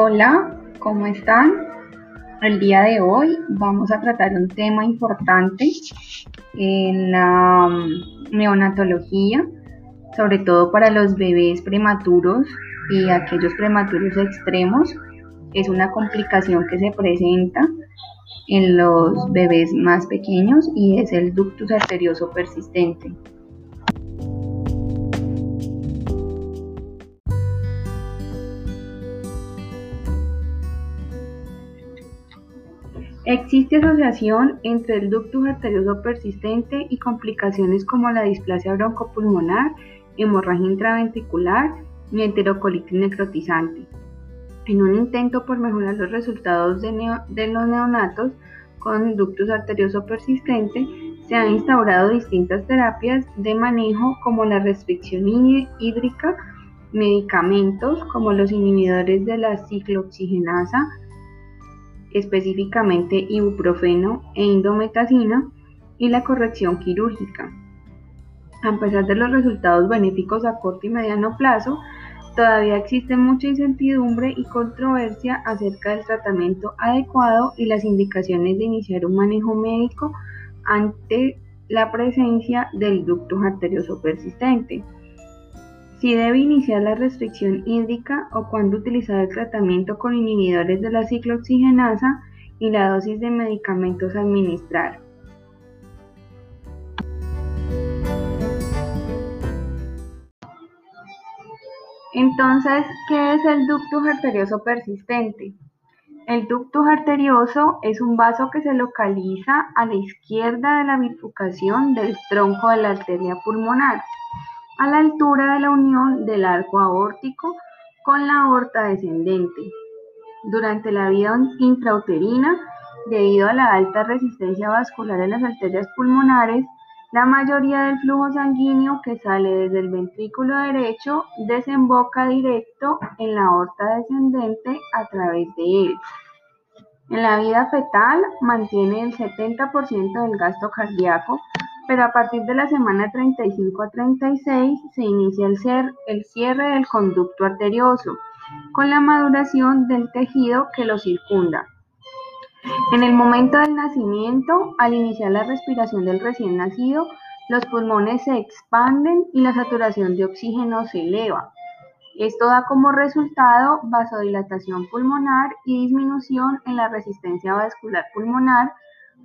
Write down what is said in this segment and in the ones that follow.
Hola, ¿cómo están? El día de hoy vamos a tratar un tema importante en la mm, neonatología, sobre todo para los bebés prematuros y aquellos prematuros extremos. Es una complicación que se presenta en los bebés más pequeños y es el ductus arterioso persistente. Existe asociación entre el ductus arterioso persistente y complicaciones como la displasia broncopulmonar, hemorragia intraventricular y enterocolitis necrotizante. En un intento por mejorar los resultados de, los neonatos con ductus arterioso persistente, se han instaurado distintas terapias de manejo como la restricción hídrica, medicamentos como los inhibidores de la ciclooxigenasa, específicamente ibuprofeno e indometacina, y la corrección quirúrgica. A pesar de los resultados benéficos a corto y mediano plazo, todavía existe mucha incertidumbre y controversia acerca del tratamiento adecuado y las indicaciones de iniciar un manejo médico ante la presencia del ducto arterioso persistente si debe iniciar la restricción hídrica o cuándo utilizar el tratamiento con inhibidores de la ciclooxigenasa y la dosis de medicamentos administrar. Entonces, ¿qué es el ductus arterioso persistente? El ductus arterioso es un vaso que se localiza a la izquierda de la bifurcación del tronco de la arteria pulmonar a la altura de la unión del arco aórtico con la aorta descendente. Durante la vida intrauterina, debido a la alta resistencia vascular en las arterias pulmonares, la mayoría del flujo sanguíneo que sale desde el ventrículo derecho desemboca directo en la aorta descendente a través de él. En la vida fetal mantiene el 70% del gasto cardíaco, pero a partir de la semana 35 a 36 se inicia el, cierre del conducto arterioso, con la maduración del tejido que lo circunda. En el momento del nacimiento, al iniciar la respiración del recién nacido, los pulmones se expanden y la saturación de oxígeno se eleva. Esto da como resultado vasodilatación pulmonar y disminución en la resistencia vascular pulmonar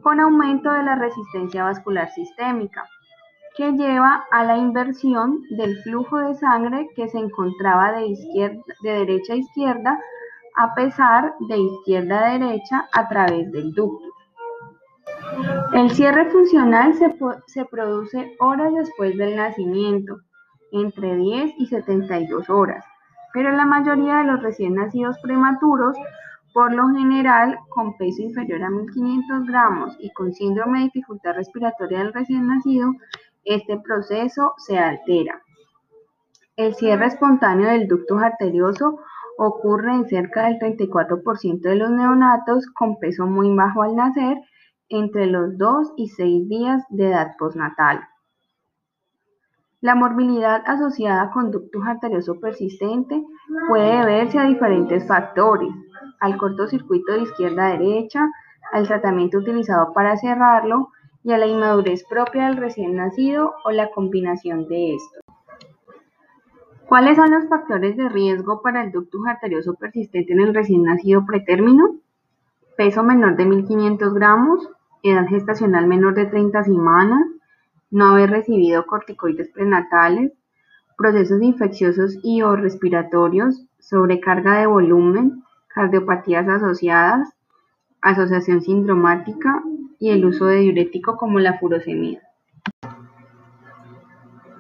con aumento de la resistencia vascular sistémica, que lleva a la inversión del flujo de sangre que se encontraba de, derecha a izquierda a pesar de izquierda a derecha a través del ducto. El cierre funcional se, produce horas después del nacimiento, entre 10 y 72 horas, pero la mayoría de los recién nacidos prematuros por lo general, con peso inferior a 1500 gramos y con síndrome de dificultad respiratoria del recién nacido, este proceso se altera. El cierre espontáneo del ducto arterioso ocurre en cerca del 34% de los neonatos con peso muy bajo al nacer entre los 2 y 6 días de edad postnatal. La morbilidad asociada con ductus arterioso persistente puede deberse a diferentes factores, al cortocircuito de izquierda a derecha, al tratamiento utilizado para cerrarlo y a la inmadurez propia del recién nacido o la combinación de estos. ¿Cuáles son los factores de riesgo para el ductus arterioso persistente en el recién nacido pretérmino? Peso menor de 1500 gramos, edad gestacional menor de 30 semanas, no haber recibido corticoides prenatales, procesos infecciosos y o respiratorios, sobrecarga de volumen, cardiopatías asociadas, asociación sindromática y el uso de diurético como la furosemida.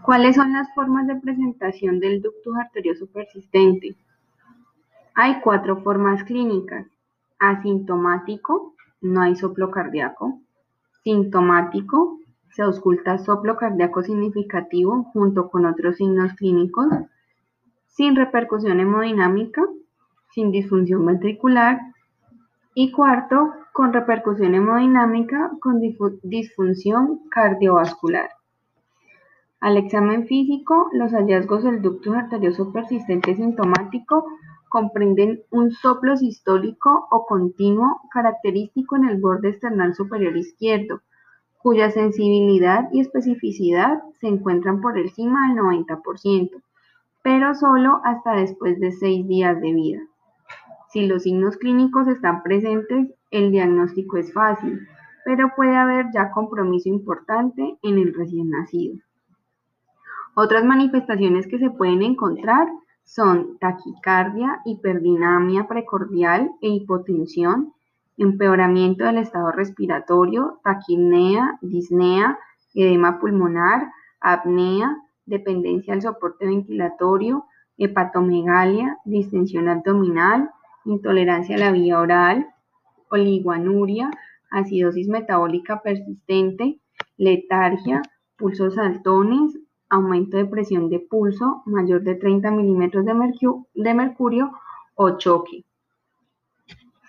¿Cuáles son las formas de presentación del ductus arterioso persistente? Hay cuatro formas clínicas. Asintomático, no hay soplo cardíaco. Sintomático, se ausculta soplo cardíaco significativo junto con otros signos clínicos. Sin repercusión hemodinámica, sin disfunción ventricular y cuarto, con repercusión hemodinámica con disfunción cardiovascular. Al examen físico, los hallazgos del ducto arterioso persistente sintomático comprenden un soplo sistólico o continuo característico en el borde external superior izquierdo, cuya sensibilidad y especificidad se encuentran por encima del 90%, pero solo hasta después de seis días de vida. Si los signos clínicos están presentes, el diagnóstico es fácil, pero puede haber ya compromiso importante en el recién nacido. Otras manifestaciones que se pueden encontrar son taquicardia, hiperdinamia precordial e hipotensión, empeoramiento del estado respiratorio, taquipnea, disnea, edema pulmonar, apnea, dependencia del soporte ventilatorio, hepatomegalia, distensión abdominal, intolerancia a la vía oral, oliguanuria, acidosis metabólica persistente, letargia, pulsos saltones, aumento de presión de pulso mayor de 30 milímetros de, mercurio o choque.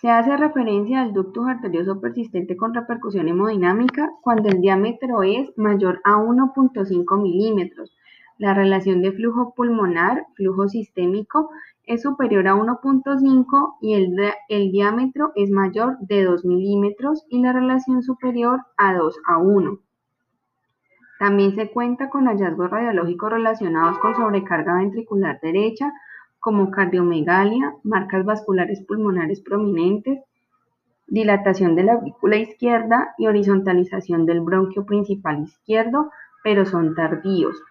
Se hace referencia al ductus arterioso persistente con repercusión hemodinámica cuando el diámetro es mayor a 1.5 milímetros. La relación de flujo pulmonar, flujo sistémico, es superior a 1.5 y el, diámetro es mayor de 2 milímetros y la relación superior a 2 a 1. También se cuenta con hallazgos radiológicos relacionados con sobrecarga ventricular derecha, como cardiomegalia, marcas vasculares pulmonares prominentes, dilatación de la aurícula izquierda y horizontalización del bronquio principal izquierdo, pero son tardíos.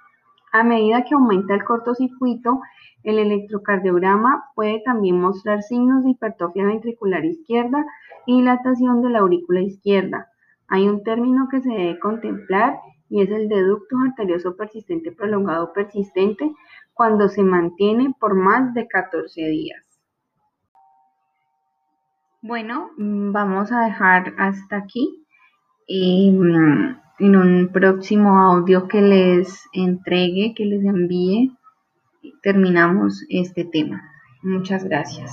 A medida que aumenta el cortocircuito, el electrocardiograma puede también mostrar signos de hipertrofia ventricular izquierda y dilatación de la aurícula izquierda. Hay un término que se debe contemplar y es el de ductus arterioso persistente prolongado persistente cuando se mantiene por más de 14 días. Bueno, mm, vamos a dejar hasta aquí. Mm, en un próximo audio que les entregue, que les envíe, terminamos este tema. Muchas gracias.